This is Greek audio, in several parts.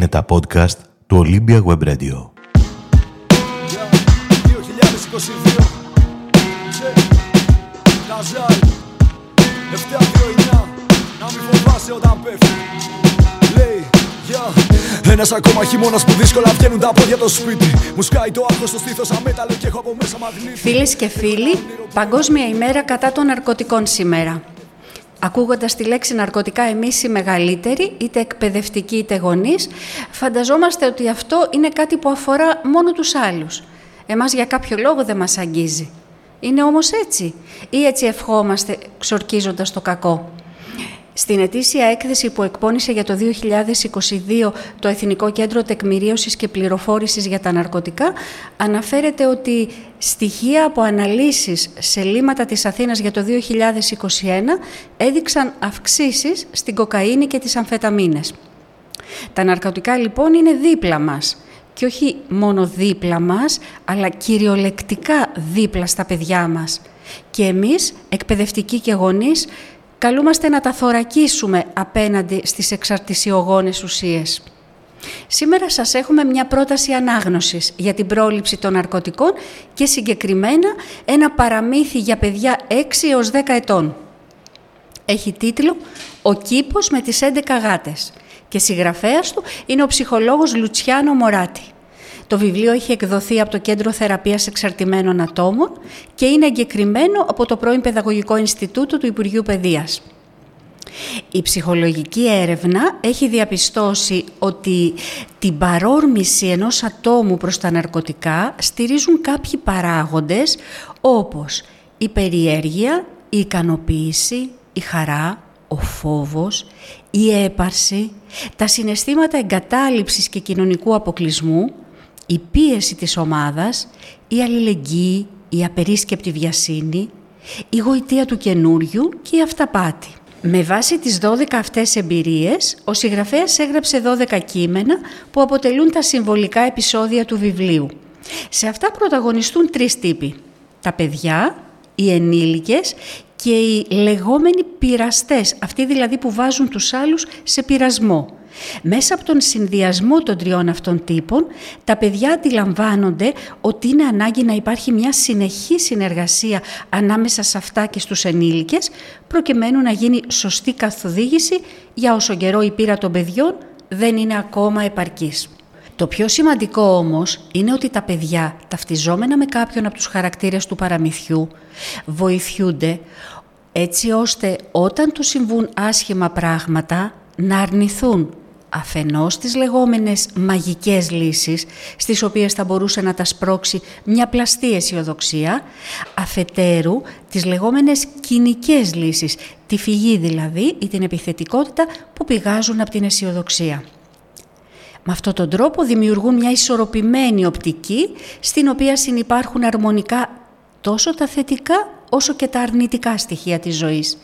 Είναι τα podcast του Olympia Web Radio. 729 Να μην φοβάσαι όταν πέφτει Λέει ένας ακόμα χειμώνας που δύσκολα βγαίνουν τα πόδια το σπίτι. Μου σκάει το άγχος στο στήθος αμέταλλο και έχω από μέσα μαγνήτη. Φίλες και φίλοι, Παγκόσμια ημέρα κατά των ναρκωτικών σήμερα. Ακούγοντας τη λέξη ναρκωτικά, εμείς οι μεγαλύτεροι, είτε εκπαιδευτικοί είτε γονείς, φανταζόμαστε ότι αυτό είναι κάτι που αφορά μόνο τους άλλους. Εμάς για κάποιο λόγο δεν μας αγγίζει. Είναι όμως έτσι ή έτσι ευχόμαστε ξορκίζοντας το κακό; Στην ετήσια έκθεση που εκπώνησε για το 2022 το Εθνικό Κέντρο Τεκμηρίωσης και Πληροφόρησης για τα Ναρκωτικά αναφέρεται ότι στοιχεία από αναλύσεις σε λίματα της Αθήνας για το 2021 έδειξαν αυξήσεις στην κοκαίνη και τις αμφεταμίνες. Τα ναρκωτικά λοιπόν είναι δίπλα μας και όχι μόνο δίπλα μας, αλλά κυριολεκτικά δίπλα στα παιδιά μας. Και εμείς, εκπαιδευτικοί και γονείς, καλούμαστε να τα θωρακίσουμε απέναντι στις εξαρτησιογόνες ουσίες. Σήμερα σας έχουμε μια πρόταση ανάγνωσης για την πρόληψη των ναρκωτικών και συγκεκριμένα ένα παραμύθι για παιδιά 6 έως 10 ετών. Έχει τίτλο «Ο κήπος με τις 11 γάτες» και συγγραφέας του είναι ο ψυχολόγος Λουτσιάνο Μωράτη. Το βιβλίο έχει εκδοθεί από το Κέντρο Θεραπείας Εξαρτημένων Ατόμων και είναι εγκεκριμένο από το πρώην Παιδαγωγικό Ινστιτούτο του Υπουργείου Παιδείας. Η ψυχολογική έρευνα έχει διαπιστώσει ότι την παρόρμηση ενός ατόμου προς τα ναρκωτικά στηρίζουν κάποιοι παράγοντες όπως η περιέργεια, η ικανοποίηση, η χαρά, ο φόβος, η έπαρση, τα συναισθήματα εγκατάλειψης και κοινωνικού αποκλεισμού, η πίεση της ομάδας, η αλληλεγγύη, η απερίσκεπτη βιασύνη, η γοητεία του καινούριου και η αυταπάτη. Με βάση τις 12 αυτές εμπειρίες, ο συγγραφέας έγραψε 12 κείμενα που αποτελούν τα συμβολικά επεισόδια του βιβλίου. Σε αυτά πρωταγωνιστούν τρεις τύποι. Τα παιδιά, οι ενήλικες και οι λεγόμενοι πειραστές, αυτοί δηλαδή που βάζουν τους άλλους σε πειρασμό. Μέσα από τον συνδυασμό των τριών αυτών τύπων, τα παιδιά αντιλαμβάνονται ότι είναι ανάγκη να υπάρχει μια συνεχή συνεργασία ανάμεσα σε αυτά και στους ενήλικες, προκειμένου να γίνει σωστή καθοδήγηση για όσο καιρό η πείρα των παιδιών δεν είναι ακόμα επαρκής. Το πιο σημαντικό όμως είναι ότι τα παιδιά, ταυτιζόμενα με κάποιον από τους χαρακτήρες του παραμυθιού, βοηθιούνται έτσι ώστε όταν του συμβούν άσχημα πράγματα να αρνηθούν αφενός τις λεγόμενες μαγικές λύσεις, στις οποίες θα μπορούσε να τα σπρώξει μια πλαστή αισιοδοξία, αφετέρου τις λεγόμενες κοινικές λύσεις, τη φυγή δηλαδή ή την επιθετικότητα που πηγάζουν από την αισιοδοξία. Με αυτόν τον τρόπο δημιουργούν μια ισορροπημένη οπτική στην οποία συνυπάρχουν αρμονικά τόσο τα θετικά όσο και τα αρνητικά στοιχεία της ζωής.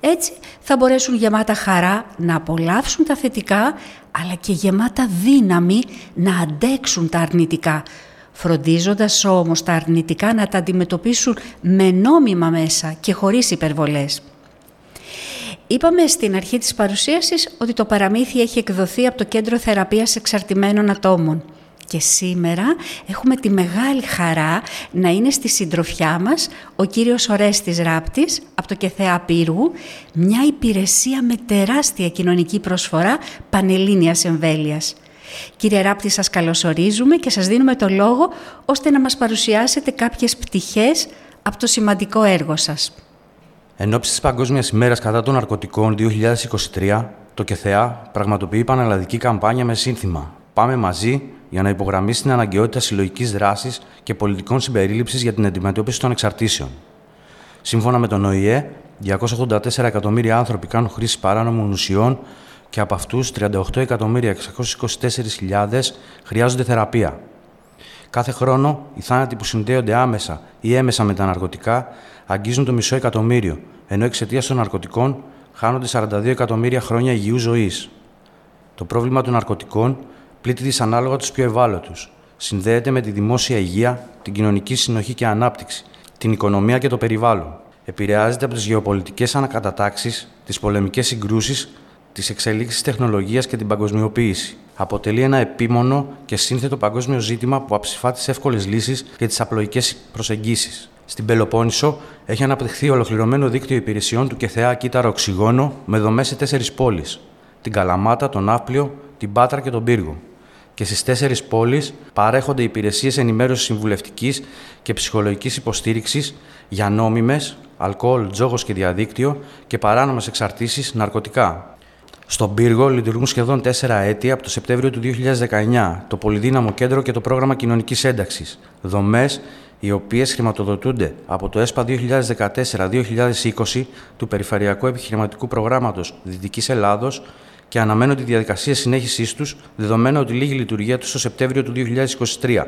Έτσι θα μπορέσουν γεμάτα χαρά να απολαύσουν τα θετικά αλλά και γεμάτα δύναμη να αντέξουν τα αρνητικά φροντίζοντας όμως τα αρνητικά να τα αντιμετωπίσουν με νόμιμα μέσα και χωρίς υπερβολές. Είπαμε στην αρχή της παρουσίασης ότι το παραμύθι έχει εκδοθεί από το Κέντρο Θεραπείας Εξαρτημένων Ατόμων. Και σήμερα έχουμε τη μεγάλη χαρά να είναι στη συντροφιά μας ο κύριος Ορέστης Ράπτης από το ΚΕΘΕΑ Πύργου, μια υπηρεσία με τεράστια κοινωνική προσφορά πανελλήνιας εμβέλειας. Κύριε Ράπτη, σας καλωσορίζουμε και σας δίνουμε το λόγο ώστε να μας παρουσιάσετε κάποιες πτυχές από το σημαντικό έργο σας. Εν ώψη της Παγκόσμιας ημέρας κατά των ναρκωτικών 2023, το ΚΕΘΕΑ πραγματοποιεί πανελλαδική καμπάνια με σύνθημα Πάμε μαζί για να υπογραμμίσει την αναγκαιότητα συλλογικής δράσης και πολιτικών συμπερίληψης για την αντιμετώπιση των εξαρτήσεων. Σύμφωνα με τον ΟΗΕ, 284 εκατομμύρια άνθρωποι κάνουν χρήση παράνομων ουσιών και από αυτούς 38.624.000 χρειάζονται θεραπεία. Κάθε χρόνο, οι θάνατοι που συνδέονται άμεσα ή έμεσα με τα ναρκωτικά αγγίζουν το μισό εκατομμύριο, ενώ εξαιτίας των ναρκωτικών χάνονται 42 εκατομμύρια χρόνια υγιούς ζωής. Το πρόβλημα των ναρκωτικών πλήττει δυσανάλογα τους πιο ευάλωτους. Συνδέεται με τη δημόσια υγεία, την κοινωνική συνοχή και ανάπτυξη, την οικονομία και το περιβάλλον. Επηρεάζεται από τις γεωπολιτικές ανακατατάξεις, τις πολεμικές συγκρούσεις, τις εξελίξεις τεχνολογίας και την παγκοσμιοποίηση. Αποτελεί ένα επίμονο και σύνθετο παγκόσμιο ζήτημα που αψηφά τις εύκολες λύσεις και τις απλοϊκές προσεγγίσεις. Στην Πελοπόννησο έχει αναπτυχθεί ολοκληρωμένο δίκτυο υπηρεσιών του ΚΕΘΕΑ Κύτταρο Οξυγόνο με δομές σε τέσσερις πόλεις: την Καλαμάτα, τον Ναύπλιο, την Πάτρα και τον Πύργο. Και στις τέσσερις πόλεις παρέχονται υπηρεσίες ενημέρωσης συμβουλευτικής και ψυχολογικής υποστήριξης για νόμιμες, αλκοόλ, τζόγος και διαδίκτυο και παράνομες εξαρτήσεις ναρκωτικά. Στον πύργο λειτουργούν σχεδόν τέσσερα έτη από το Σεπτέμβριο του 2019 το Πολυδύναμο Κέντρο και το Πρόγραμμα Κοινωνικής Ένταξης. Δομές οι οποίες χρηματοδοτούνται από το ΕΣΠΑ 2014-2020 του Περιφερειακού Επιχειρηματικού Προγράμματος Δυτικής Ελλάδος και αναμένονται τη διαδικασία συνέχισής τους, δεδομένου ότι λίγη λειτουργία τους το Σεπτέμβριο του 2023.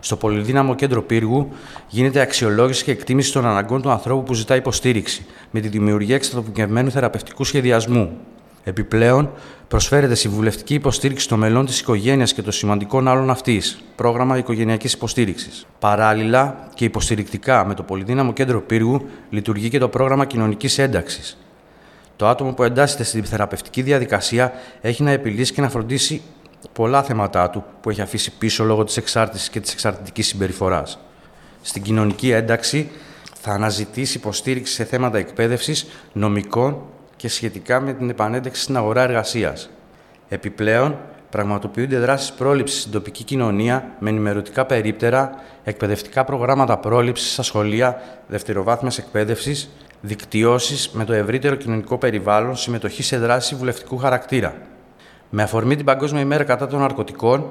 Στο Πολυδύναμο Κέντρο Πύργου γίνεται αξιολόγηση και εκτίμηση των αναγκών του ανθρώπου που ζητά υποστήριξη, με τη δημιουργία εξατομικευμένου θεραπευτικού σχεδιασμού. Επιπλέον, προσφέρεται συμβουλευτική υποστήριξη των μελών της οικογένειας και των σημαντικών άλλων αυτής, πρόγραμμα οικογενειακής υποστήριξης. Παράλληλα και υποστηρικτικά με το Πολυδύναμο Κέντρο Πύργου λειτουργεί και το πρόγραμμα κοινωνικής ένταξης. Το άτομο που εντάσσεται στην θεραπευτική διαδικασία έχει να επιλύσει και να φροντίσει πολλά θέματα του που έχει αφήσει πίσω λόγω της εξάρτησης και της εξαρτητικής συμπεριφοράς. Στην κοινωνική ένταξη θα αναζητήσει υποστήριξη σε θέματα εκπαίδευσης, νομικών και σχετικά με την επανένταξη στην αγορά εργασίας. Επιπλέον, πραγματοποιούνται δράσεις πρόληψης στην τοπική κοινωνία με ενημερωτικά περίπτερα, εκπαιδευτικά προγράμματα πρόληψης στα σχολεία δευτεροβάθμιας εκπαίδευσης, δικτυώσεις με το ευρύτερο κοινωνικό περιβάλλον, συμμετοχή σε δράση βουλευτικού χαρακτήρα. Με αφορμή την Παγκόσμια ημέρα κατά των ναρκωτικών,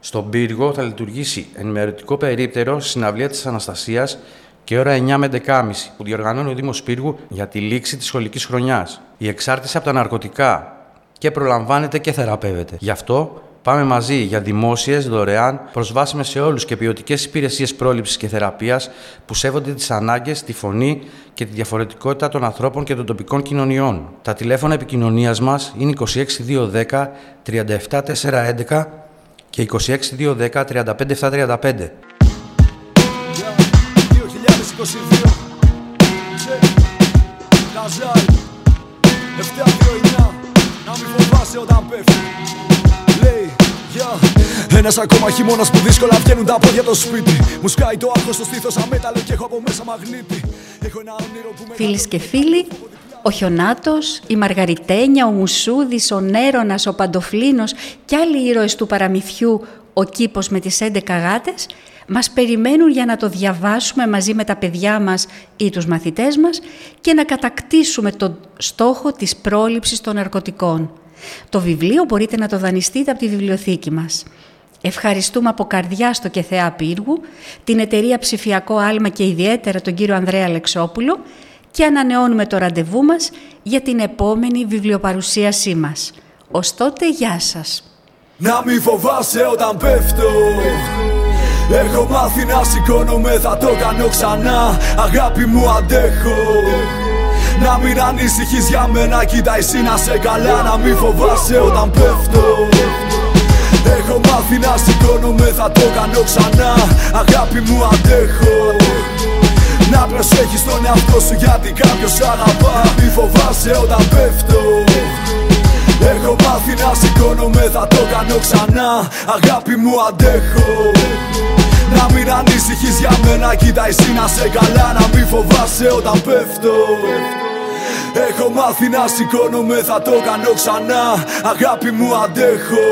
στον πύργο θα λειτουργήσει ενημερωτικό περίπτερο συναυλία της Αναστασίας και ώρα 9 με 11.30 που διοργανώνει ο Δήμος Πύργου για τη λήξη της σχολικής χρονιάς. Η εξάρτηση από τα ναρκωτικά και προλαμβάνεται και θεραπεύεται. Γι' αυτό πάμε μαζί για δημόσιε, δωρεάν, προσβάσιμε σε όλου και ποιοτικέ υπηρεσίε πρόληψη και θεραπεία που σέβονται τι ανάγκε, τη φωνή και τη διαφορετικότητα των ανθρώπων και των τοπικών κοινωνιών. Τα τηλέφωνα επικοινωνία μα είναι 26210 37411 και 26210 35735. 22 Ναζάρ 729 Να μην φοβάσαι όταν πέφτει Λέει Yeah. Ένας ακόμα χειμώνας που δύσκολα βγαίνουν τα πόδια το σπίτι. Μου σκάει το άγχος στο στήθος αμέταλλο και έχω από μέσα μαγνήτη. Έχω ένα όνειρο που με. Φίλες και φίλοι, ο Χιονάτος, η Μαργαριτένια, ο Μουσούδης, ο Νέρονας, ο Παντοφλίνος και άλλοι ήρωες του παραμυθιού «Ο κήπος με τις 11 γάτες» μας περιμένουν για να το διαβάσουμε μαζί με τα παιδιά μας ή τους μαθητές μας και να κατακτήσουμε τον στόχο της πρόληψης των ναρκωτικών. Το βιβλίο μπορείτε να το δανειστείτε από τη βιβλιοθήκη μας. Ευχαριστούμε από καρδιά στο Κεθεά Πύργου, την εταιρεία Ψηφιακό Άλμα και ιδιαίτερα τον κύριο Ανδρέα Αλεξόπουλο και ανανεώνουμε το ραντεβού μας για την επόμενη βιβλιοπαρουσίασή μας. Ως τότε, γεια σας! Να μη φοβάσαι όταν πέφτω Έχω μάθει να σηκώνομαι, θα το κάνω ξανά Αγάπη μου αντέχω Να μην ανησυχείς για μένα, κοίτα εσύ να σε καλά. Να μην φοβάσαι όταν πέφτω. Έχω μάθει να σηκώνομαι, θα το κάνω ξανά. Αγάπη μου αντέχω. Να προσέχεις τον εαυτό σου γιατί κάποιος αγαπά. Μη φοβάσαι όταν πέφτω. Έχω μάθει να σηκώνομαι, θα το κάνω ξανά. Αγάπη μου αντέχω. Να μην ανησυχείς για μένα, κοίτα εσύ να σε καλά. Να μην φοβάσαι όταν πέφτω Έχω μάθει να σηκώνομαι, θα το κάνω ξανά. Αγάπη μου αντέχω.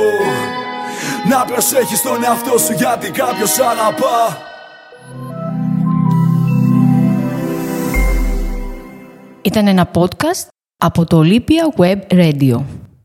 Να προσέχεις τον εαυτό σου γιατί κάποιος αγαπά. Ήταν ένα podcast από το Olympia Web Radio.